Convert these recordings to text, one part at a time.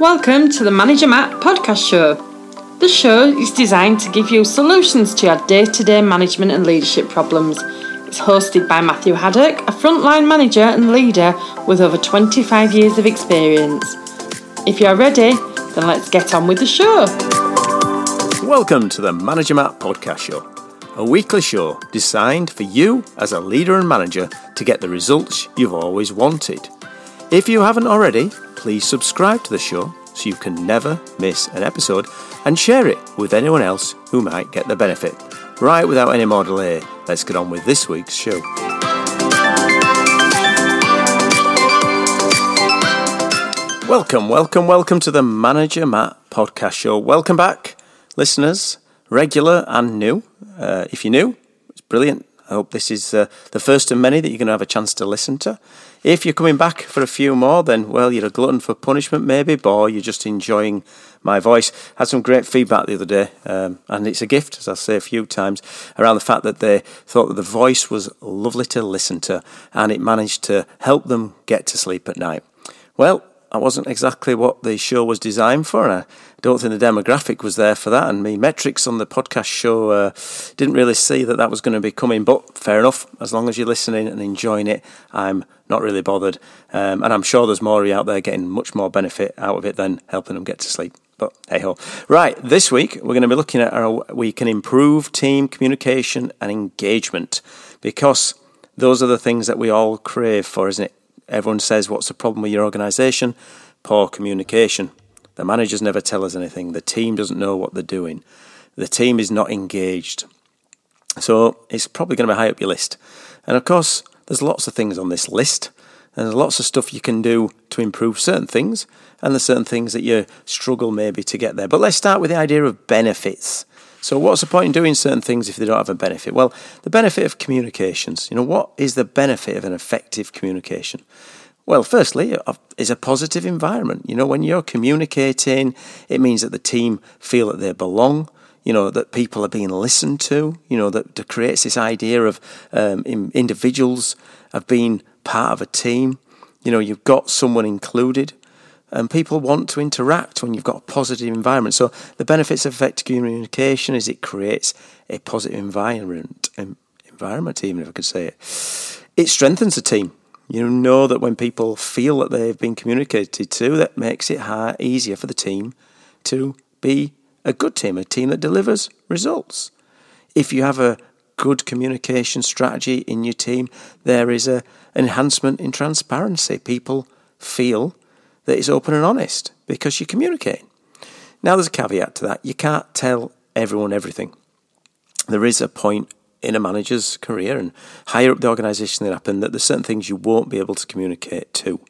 Welcome to the Manager Matt podcast show. The show is designed to give you solutions to your day to day management and leadership problems. It's hosted by Matthew Haddock, a frontline manager and leader with over 25 years of experience. If you're ready, then let's get on with the show. Welcome to the Manager Matt podcast show, a weekly show designed for you as a leader and manager to get the results you've always wanted. If you haven't already, please subscribe to the show so you can never miss an episode and share it with anyone else who might get the benefit. Right, without any more delay, let's get on with this week's show. Welcome, welcome, welcome to the Manager Matt podcast show. Welcome back, listeners, regular and new. Uh, if you're new, it's brilliant. I hope this is uh, the first of many that you're going to have a chance to listen to. If you're coming back for a few more, then, well, you're a glutton for punishment, maybe, or you're just enjoying my voice. Had some great feedback the other day, um, and it's a gift, as I'll say a few times, around the fact that they thought that the voice was lovely to listen to, and it managed to help them get to sleep at night. Well, that wasn't exactly what the show was designed for, and I don't think the demographic was there for that. And me metrics on the podcast show uh, didn't really see that that was going to be coming. But fair enough, as long as you're listening and enjoying it, I'm not really bothered. Um, and I'm sure there's more out there getting much more benefit out of it than helping them get to sleep. But hey ho. Right, this week we're going to be looking at how we can improve team communication and engagement because those are the things that we all crave for, isn't it? Everyone says, What's the problem with your organisation? Poor communication. The managers never tell us anything. The team doesn't know what they're doing. The team is not engaged. So it's probably going to be high up your list. And of course, there's lots of things on this list. And there's lots of stuff you can do to improve certain things, and there's certain things that you struggle maybe to get there. But let's start with the idea of benefits. So, what's the point in doing certain things if they don't have a benefit? Well, the benefit of communications. You know, what is the benefit of an effective communication? Well, firstly, is a positive environment. You know, when you're communicating, it means that the team feel that they belong. You know that people are being listened to. You know that creates this idea of um, individuals of being part of a team. You know, you've got someone included, and people want to interact when you've got a positive environment. So the benefits of effective communication is it creates a positive environment. Environment, even if I could say it. It strengthens the team you know that when people feel that they've been communicated to, that makes it hard, easier for the team to be a good team, a team that delivers results. If you have a good communication strategy in your team, there is a enhancement in transparency. People feel that it's open and honest because you communicate. Now, there's a caveat to that. You can't tell everyone everything. There is a point in a manager's career and higher up the organisation that happen that there's certain things you won't be able to communicate to.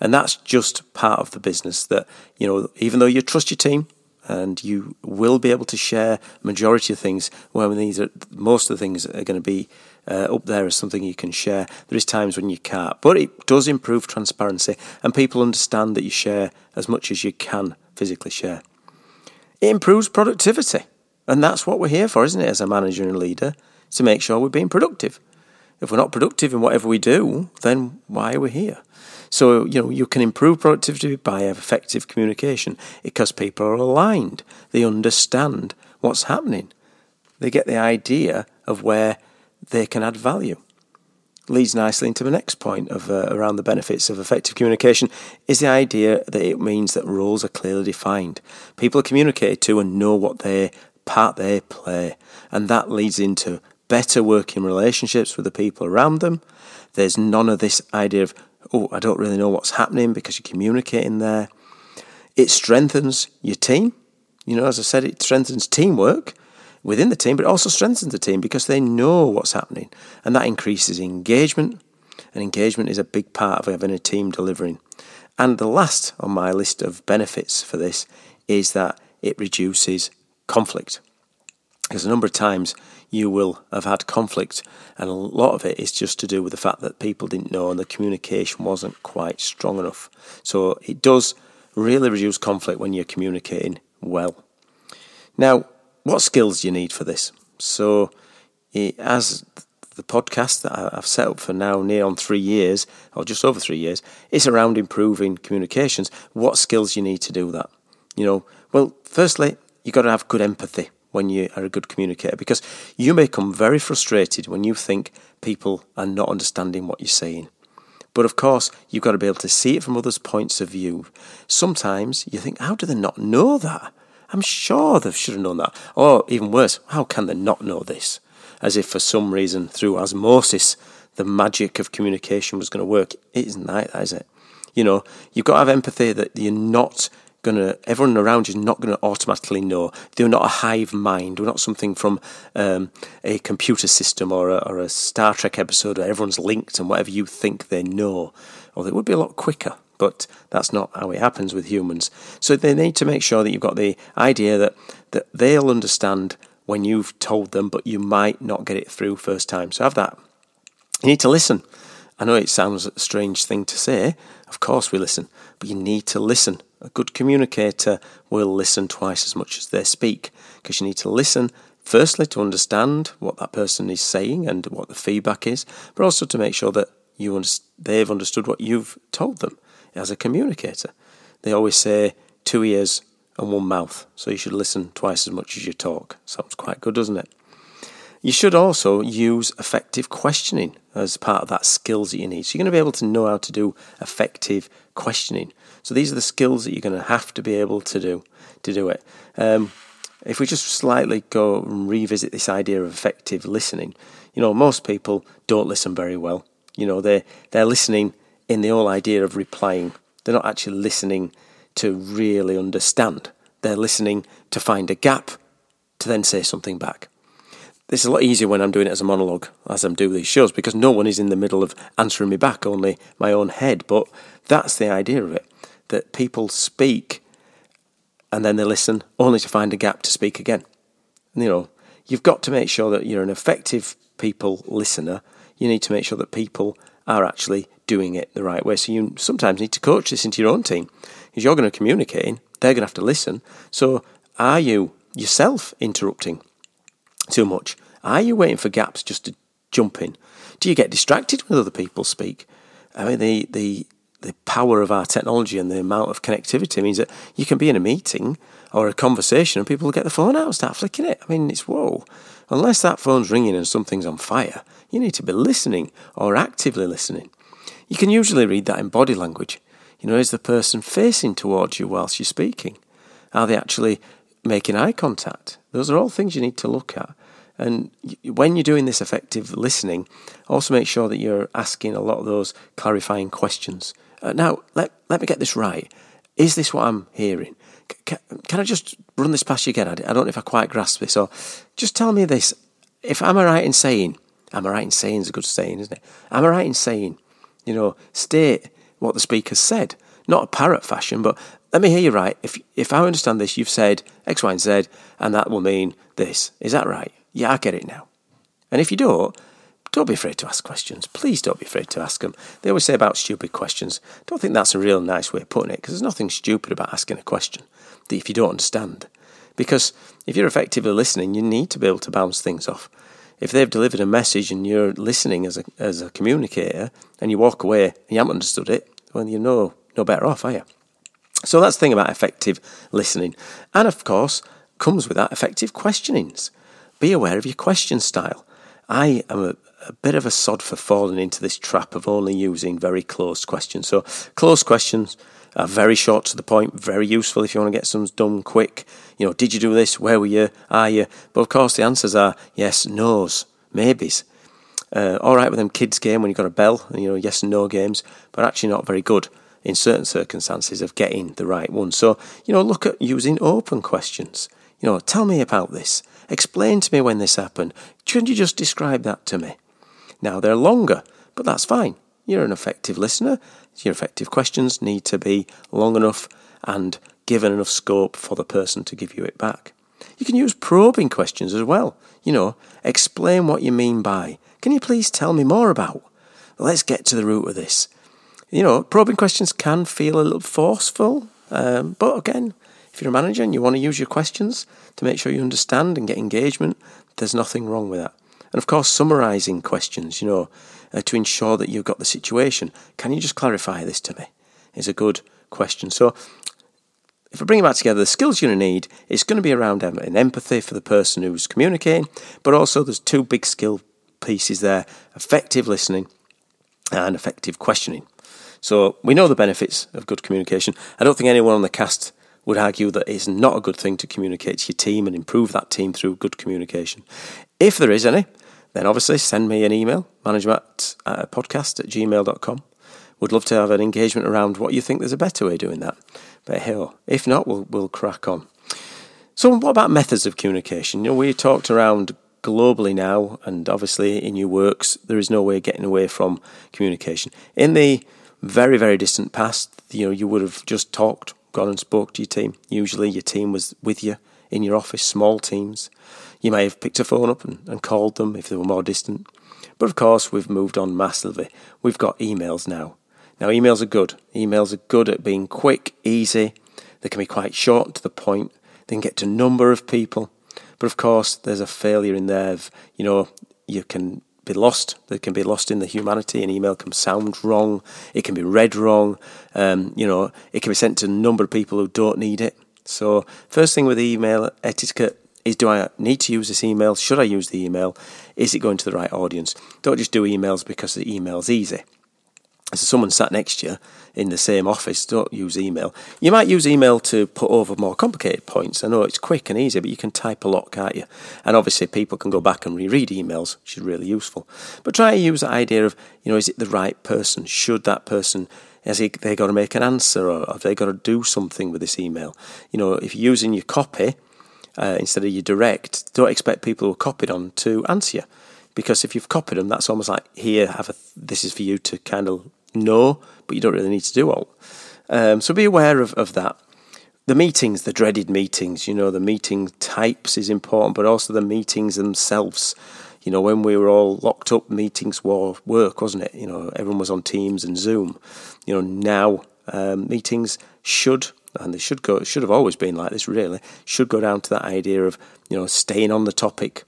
And that's just part of the business that, you know, even though you trust your team and you will be able to share majority of things, when these are, most of the things are going to be uh, up there as something you can share. There is times when you can't, but it does improve transparency and people understand that you share as much as you can physically share. It improves productivity. And that's what we're here for, isn't it, as a manager and leader? To make sure we're being productive. If we're not productive in whatever we do, then why are we here? So, you know, you can improve productivity by effective communication because people are aligned. They understand what's happening. They get the idea of where they can add value. Leads nicely into the next point of uh, around the benefits of effective communication is the idea that it means that roles are clearly defined. People are communicated to and know what their part they play, and that leads into better working relationships with the people around them. There's none of this idea of, oh, I don't really know what's happening because you're communicating there. It strengthens your team. You know, as I said, it strengthens teamwork within the team, but it also strengthens the team because they know what's happening. And that increases engagement. And engagement is a big part of having a team delivering. And the last on my list of benefits for this is that it reduces conflict. Because a number of times you will have had conflict, and a lot of it is just to do with the fact that people didn't know and the communication wasn't quite strong enough. So it does really reduce conflict when you're communicating well. Now, what skills do you need for this? So, eh, as the podcast that I've set up for now near on three years, or just over three years, is around improving communications. What skills you need to do that? You know, well, firstly, you've got to have good empathy when you are a good communicator because you may come very frustrated when you think people are not understanding what you're saying. But of course, you've got to be able to see it from others' points of view. Sometimes you think, how do they not know that? I'm sure they should have known that. Or even worse, how can they not know this? As if for some reason, through osmosis, the magic of communication was going to work. It isn't that, is it? You know, you've got to have empathy that you're not going to, everyone around you is not going to automatically know. They're not a hive mind. We're not something from um, a computer system or a, or a Star Trek episode where everyone's linked and whatever you think they know. Or it would be a lot quicker, but that's not how it happens with humans. So they need to make sure that you've got the idea that, that they'll understand when you've told them, but you might not get it through first time. So have that. You need to listen. I know it sounds a strange thing to say. Of course, we listen, but you need to listen a good communicator will listen twice as much as they speak because you need to listen firstly to understand what that person is saying and what the feedback is, but also to make sure that you they've understood what you've told them as a communicator. They always say two ears and one mouth, so you should listen twice as much as you talk. Sounds quite good, doesn't it? You should also use effective questioning as part of that skills that you need. So you're going to be able to know how to do effective questioning. So these are the skills that you're going to have to be able to do to do it. Um, if we just slightly go and revisit this idea of effective listening, you know, most people don't listen very well. You know, they they're listening in the whole idea of replying. They're not actually listening to really understand. They're listening to find a gap to then say something back. This is a lot easier when I'm doing it as a monologue, as I'm doing these shows, because no one is in the middle of answering me back, only my own head. But that's the idea of it that people speak and then they listen only to find a gap to speak again. You know, you've got to make sure that you're an effective people listener. You need to make sure that people are actually doing it the right way. So you sometimes need to coach this into your own team because you're going to communicate, they're going to have to listen. So are you yourself interrupting too much? Are you waiting for gaps just to jump in? Do you get distracted when other people speak? I mean, the, the the power of our technology and the amount of connectivity means that you can be in a meeting or a conversation and people will get the phone out and start flicking it. I mean, it's whoa. Unless that phone's ringing and something's on fire, you need to be listening or actively listening. You can usually read that in body language. You know, is the person facing towards you whilst you're speaking? Are they actually making eye contact? Those are all things you need to look at. And when you're doing this effective listening, also make sure that you're asking a lot of those clarifying questions. Uh, now, let, let me get this right. Is this what I'm hearing? C- can I just run this past you again? I don't know if I quite grasp this. Or just tell me this. If I'm right in saying, am I right in saying is a good saying, isn't it? Am I right in saying, you know, state what the speaker said, not a parrot fashion, but let me hear you right. If if I understand this, you've said X, Y, and Z, and that will mean this. Is that right? Yeah, I get it now. And if you don't, don't be afraid to ask questions. Please don't be afraid to ask them. They always say about stupid questions. Don't think that's a real nice way of putting it because there's nothing stupid about asking a question that if you don't understand. Because if you're effectively listening, you need to be able to bounce things off. If they've delivered a message and you're listening as a, as a communicator and you walk away and you haven't understood it, well, you're no, no better off, are you? So that's the thing about effective listening. And of course, comes with that effective questionings. Be aware of your question style. I am a, a bit of a sod for falling into this trap of only using very closed questions. So, closed questions are very short to the point, very useful if you want to get some done quick. You know, did you do this? Where were you? Are you? But of course, the answers are yes, no's, maybes. Uh, all right with them kids' game when you've got a bell, you know, yes and no games, but actually not very good in certain circumstances of getting the right one. So, you know, look at using open questions. You know, tell me about this. Explain to me when this happened. Couldn't you just describe that to me? Now they're longer, but that's fine. You're an effective listener. Your effective questions need to be long enough and given enough scope for the person to give you it back. You can use probing questions as well. You know, explain what you mean by. Can you please tell me more about? Let's get to the root of this. You know, probing questions can feel a little forceful, um, but again, if you're a manager and you want to use your questions to make sure you understand and get engagement, there's nothing wrong with that. And of course, summarising questions, you know, uh, to ensure that you've got the situation. Can you just clarify this to me? Is a good question. So, if I bring it back together, the skills you're going to need, it's going to be around an empathy for the person who's communicating, but also there's two big skill pieces there effective listening and effective questioning. So we know the benefits of good communication. I don't think anyone on the cast would argue that it's not a good thing to communicate to your team and improve that team through good communication. If there is any, then obviously send me an email, managermatt uh, podcast at gmail.com. Would love to have an engagement around what you think there's a better way of doing that. But hey, if not, we'll, we'll crack on. So, what about methods of communication? You know, we talked around globally now, and obviously in your works, there is no way of getting away from communication. In the very, very distant past, you know, you would have just talked, gone and spoke to your team. Usually your team was with you in your office, small teams. You may have picked a phone up and, and called them if they were more distant. But of course, we've moved on massively. We've got emails now. Now, emails are good. Emails are good at being quick, easy. They can be quite short to the point. They can get to a number of people. But of course, there's a failure in there. Of, you know, you can be lost. They can be lost in the humanity. An email can sound wrong. It can be read wrong. Um, you know, it can be sent to a number of people who don't need it. So, first thing with email etiquette is do I need to use this email? Should I use the email? Is it going to the right audience? Don't just do emails because the email's easy. So someone sat next to you in the same office, don't use email. You might use email to put over more complicated points. I know it's quick and easy, but you can type a lot, can't you? And obviously, people can go back and reread emails, which is really useful. But try to use the idea of, you know, is it the right person? Should that person has he, they got to make an answer or have they got to do something with this email? You know, if you're using your copy uh, instead of your direct, don't expect people who are copied on to answer you. Because if you've copied them, that's almost like here, have a, this is for you to kind of know, but you don't really need to do all. Um, so be aware of, of that. The meetings, the dreaded meetings, you know, the meeting types is important, but also the meetings themselves. You know, when we were all locked up, meetings were work, wasn't it? You know, everyone was on Teams and Zoom. You know, now um, meetings should, and they should go, should have always been like this, really, should go down to that idea of, you know, staying on the topic,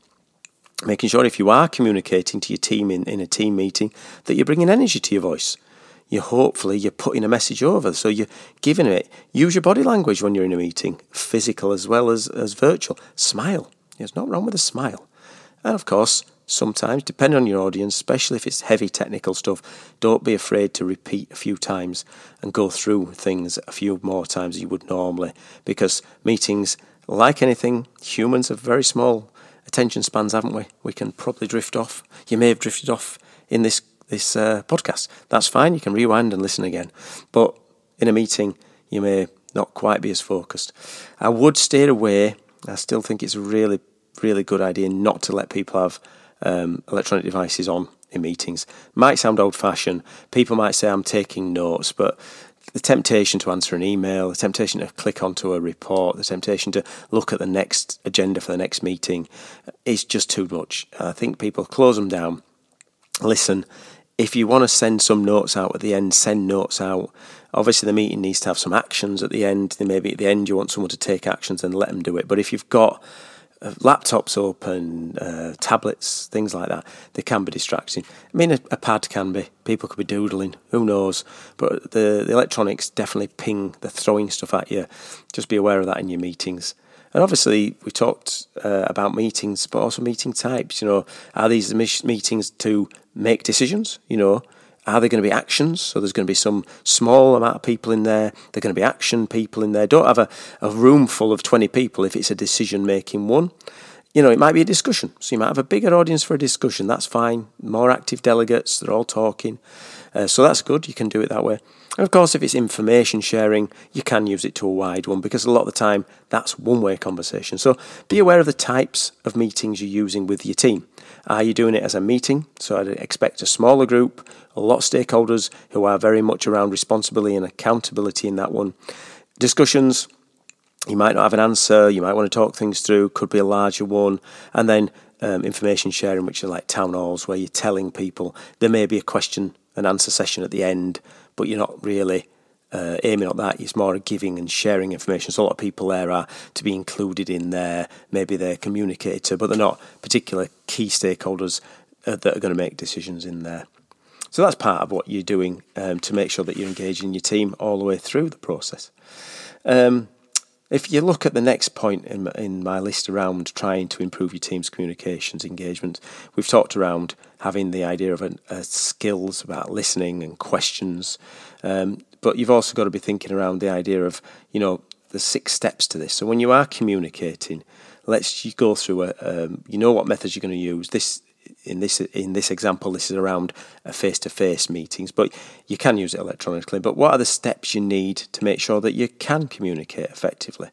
making sure if you are communicating to your team in, in a team meeting that you're bringing energy to your voice you hopefully you're putting a message over. So you're giving it. Use your body language when you're in a meeting, physical as well as, as virtual. Smile. There's not wrong with a smile. And of course, sometimes, depending on your audience, especially if it's heavy technical stuff, don't be afraid to repeat a few times and go through things a few more times you would normally. Because meetings, like anything, humans have very small attention spans, haven't we? We can probably drift off. You may have drifted off in this this uh, podcast. That's fine. You can rewind and listen again. But in a meeting, you may not quite be as focused. I would steer away. I still think it's a really, really good idea not to let people have um, electronic devices on in meetings. Might sound old fashioned. People might say I'm taking notes, but the temptation to answer an email, the temptation to click onto a report, the temptation to look at the next agenda for the next meeting is just too much. I think people close them down, listen, if you want to send some notes out at the end, send notes out. Obviously, the meeting needs to have some actions at the end. Maybe at the end you want someone to take actions and let them do it. But if you've got uh, laptops open, uh, tablets, things like that, they can be distracting. I mean, a, a, pad can be. People could be doodling. Who knows? But the, the electronics definitely ping. They're throwing stuff at you. Just be aware of that in your meetings. And obviously, we talked uh, about meetings, but also meeting types. You know, are these meetings to make decisions? You know, are there going to be actions? So there's going to be some small amount of people in there. Are going to be action people in there. Don't have a, a room full of 20 people if it's a decision making one. You know, it might be a discussion. So you might have a bigger audience for a discussion. That's fine. More active delegates, they're all talking. Uh, so that's good. You can do it that way. And of course, if it's information sharing, you can use it to a wide one because a lot of the time that's one way conversation. So be aware of the types of meetings you're using with your team. Are you doing it as a meeting? So I'd expect a smaller group, a lot of stakeholders who are very much around responsibility and accountability in that one. Discussions, you might not have an answer, you might want to talk things through, could be a larger one. And then um, information sharing, which are like town halls, where you're telling people there may be a question and answer session at the end, but you're not really uh, aiming at that. It's more giving and sharing information. So a lot of people there are to be included in there. Maybe they're communicator, but they're not particular key stakeholders uh, that are going to make decisions in there. So that's part of what you're doing um, to make sure that you're engaging your team all the way through the process. Um, if you look at the next point in in my list around trying to improve your team's communications engagement, we've talked around having the idea of a, a skills about listening and questions, um, but you've also got to be thinking around the idea of you know the six steps to this. So when you are communicating, let's go through a um, you know what methods you're going to use. This in this in this example, this is around face to face meetings, but you can use it electronically. But what are the steps you need to make sure that you can communicate effectively?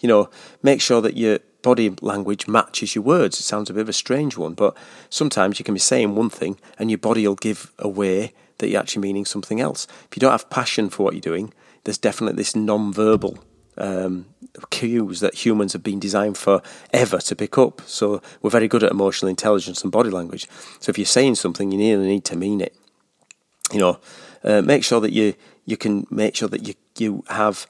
You know, make sure that your body language matches your words. It sounds a bit of a strange one, but sometimes you can be saying one thing and your body will give away that you're actually meaning something else. If you don't have passion for what you're doing, there's definitely this non-verbal um, cues that humans have been designed for ever to pick up. So we're very good at emotional intelligence and body language. So if you're saying something, you really need to mean it. You know, uh, make sure that you you can make sure that you you have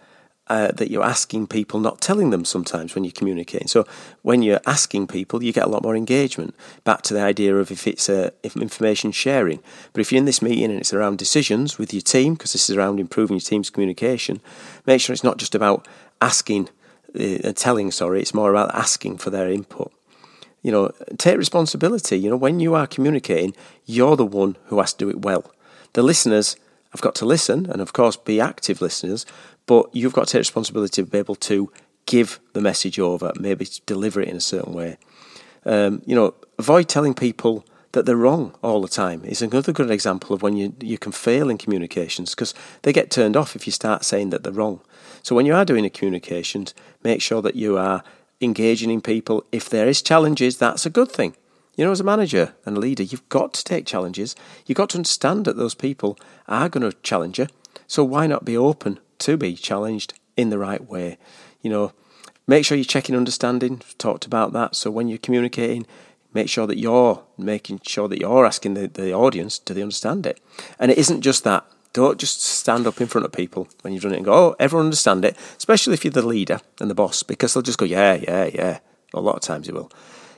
uh, that you're asking people, not telling them sometimes when you're communicating. So when you're asking people, you get a lot more engagement. Back to the idea of if it's uh, if information sharing. But if you're in this meeting and it's around decisions with your team, because this is around improving your team's communication, make sure it's not just about asking, uh, telling. Sorry, it's more about asking for their input. You know, take responsibility. You know, when you are communicating, you're the one who has to do it well. The listeners have got to listen and, of course, be active listeners, but you've got to take responsibility to be able to give the message over, maybe deliver it in a certain way. Um, you know, avoid telling people that they're wrong all the time. It's another good example of when you you can fail in communications because they get turned off if you start saying that they're wrong. So when you are doing a communications, make sure that you are engaging in people. If there is challenges, that's a good thing. You know, as a manager and a leader, you've got to take challenges. You've got to understand that those people are going to challenge you. So why not be open to be challenged in the right way. You know, make sure you're checking understanding. We've talked about that. So when you're communicating, make sure that you're making sure that you're asking the, the audience, do they understand it? And it isn't just that. Don't just stand up in front of people when you've done it and go, oh, everyone understand it, especially if you're the leader and the boss, because they'll just go, yeah, yeah, yeah. A lot of times it will.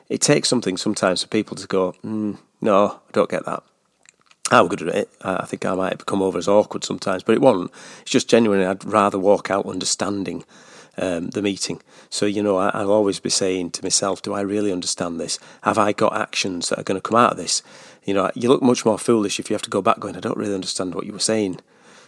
It takes something sometimes for people to go, mm, no, I don't get that. I'm good at it. I think I might come over as awkward sometimes, but it wasn't. It's just genuinely, I'd rather walk out understanding um, the meeting. So, you know, I, will always be saying to myself, do I really understand this? Have I got actions that are going to come out of this? You know, you look much more foolish if you have to go back going, I don't really understand what you were saying,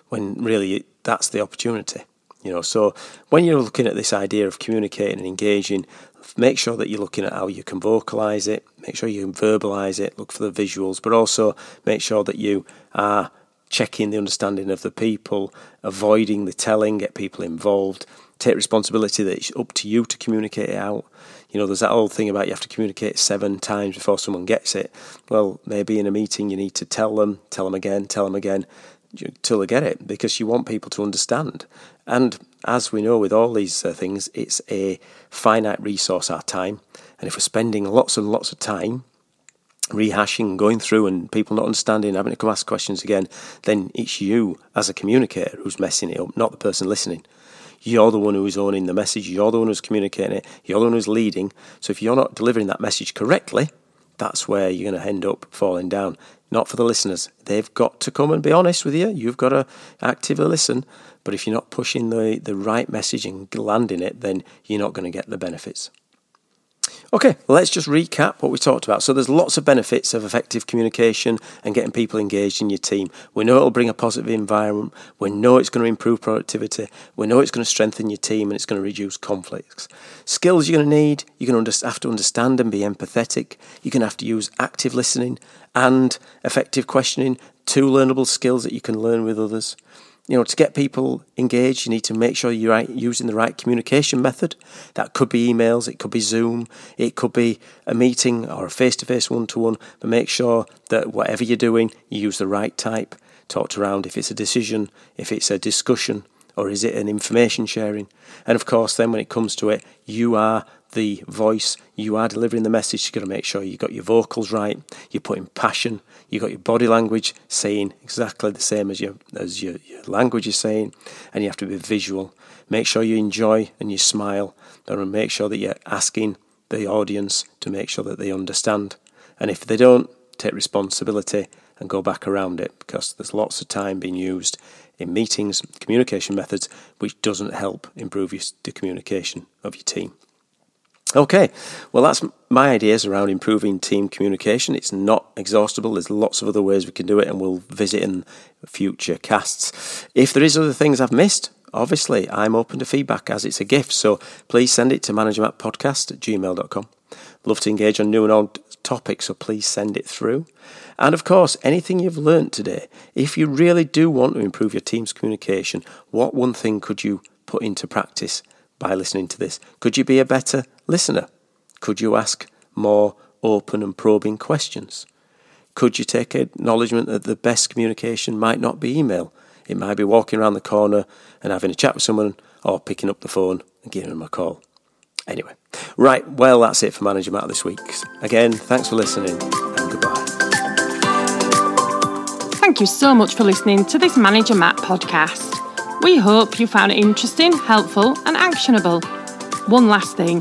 when really that's the opportunity. You know, so when you're looking at this idea of communicating and engaging, make sure that you're looking at how you can vocalize it, make sure you can verbalize it, look for the visuals, but also make sure that you are checking the understanding of the people, avoiding the telling, get people involved, take responsibility that it's up to you to communicate it out. You know, there's that old thing about you have to communicate seven times before someone gets it. Well, maybe in a meeting you need to tell them, tell them again, tell them again till they get it because you want people to understand. And as we know with all these uh, things, it's a finite resource, our time. And if we're spending lots and lots of time rehashing, going through, and people not understanding, having to come ask questions again, then it's you as a communicator who's messing it up, not the person listening. You're the one who's owning the message, you're the one who's communicating it, you're the one who's leading. So if you're not delivering that message correctly, that's where you're going to end up falling down not for the listeners. They've got to come and be honest with you. You've got to actively listen. But if you're not pushing the, the right message and landing it, then you're not going to get the benefits. Okay, let's just recap what we talked about. So, there's lots of benefits of effective communication and getting people engaged in your team. We know it'll bring a positive environment. We know it's going to improve productivity. We know it's going to strengthen your team and it's going to reduce conflicts. Skills you're going to need you're going to have to understand and be empathetic. You're going to have to use active listening and effective questioning, two learnable skills that you can learn with others you know, to get people engaged, you need to make sure you're using the right communication method. That could be emails, it could be Zoom, it could be a meeting or a face to face one to one, but make sure that whatever you're doing, you use the right type. Talked around if it's a decision, if it's a discussion, or is it an information sharing? And of course, then when it comes to it, you are the voice, you are delivering the message. You've got to make sure you got your vocals right, you're putting passion, you've got your body language saying exactly the same as your as your, your language is saying, and you have to be visual. Make sure you enjoy and you smile, and make sure that you're asking the audience to make sure that they understand. And if they don't, take responsibility and go back around it because there's lots of time being used in meetings, communication methods, which doesn't help improve the communication of your team. Okay, well, that's my ideas around improving team communication. It's not exhaustible, there's lots of other ways we can do it, and we'll visit in future casts. If there is other things I've missed, obviously I'm open to feedback as it's a gift, so please send it to managermattpodcast at gmail.com. Love to engage on new and old topics, so please send it through. And of course, anything you've learnt today, if you really do want to improve your team's communication, what one thing could you put into practice? by listening to this? Could you be a better listener? Could you ask more open and probing questions? Could you take acknowledgement that the best communication might not be email? It might be walking around the corner and having a chat with someone or picking up the phone and giving them a call. Anyway, right, well, that's it for Manager Matt this week. Again, thanks for listening and goodbye. Thank you so much for listening to this Manager Matt podcast. We hope you found it interesting, helpful, and actionable. One last thing